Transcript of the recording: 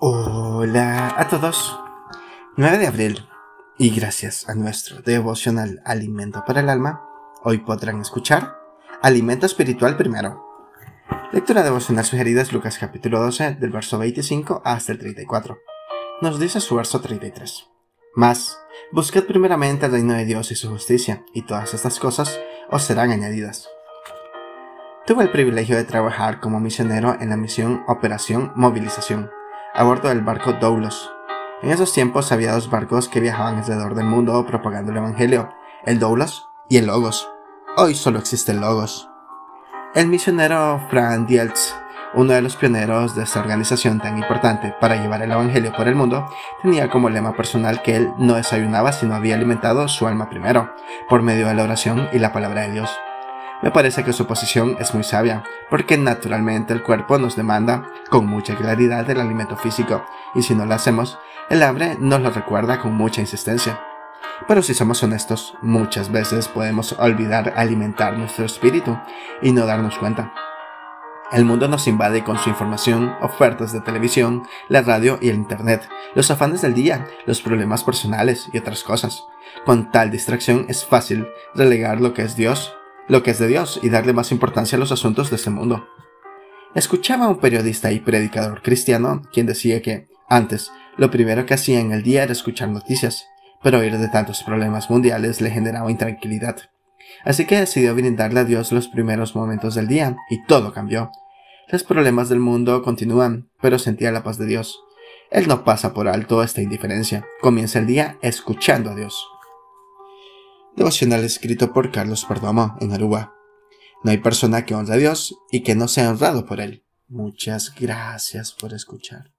Hola a todos. 9 de abril. Y gracias a nuestro devocional Alimento para el Alma, hoy podrán escuchar Alimento Espiritual primero. Lectura devocional sugerida es Lucas capítulo 12 del verso 25 hasta el 34. Nos dice su verso 33. Más, buscad primeramente el reino de Dios y su justicia, y todas estas cosas os serán añadidas. Tuve el privilegio de trabajar como misionero en la misión Operación Movilización, a bordo del barco Doulos. En esos tiempos había dos barcos que viajaban alrededor del mundo propagando el Evangelio, el Doulos y el Logos. Hoy solo existe el Logos. El misionero Fran Dieltz, uno de los pioneros de esta organización tan importante para llevar el Evangelio por el mundo, tenía como lema personal que él no desayunaba sino había alimentado su alma primero, por medio de la oración y la palabra de Dios. Me parece que su posición es muy sabia, porque naturalmente el cuerpo nos demanda con mucha claridad el alimento físico, y si no lo hacemos, el hambre nos lo recuerda con mucha insistencia. Pero si somos honestos, muchas veces podemos olvidar alimentar nuestro espíritu y no darnos cuenta. El mundo nos invade con su información, ofertas de televisión, la radio y el Internet, los afanes del día, los problemas personales y otras cosas. Con tal distracción es fácil relegar lo que es Dios lo que es de Dios y darle más importancia a los asuntos de este mundo. Escuchaba a un periodista y predicador cristiano quien decía que, antes, lo primero que hacía en el día era escuchar noticias, pero oír de tantos problemas mundiales le generaba intranquilidad. Así que decidió brindarle a Dios los primeros momentos del día, y todo cambió. Los problemas del mundo continúan, pero sentía la paz de Dios. Él no pasa por alto esta indiferencia, comienza el día escuchando a Dios. Devocional escrito por Carlos Perdomo en Aruba. No hay persona que honre a Dios y que no sea honrado por Él. Muchas gracias por escuchar.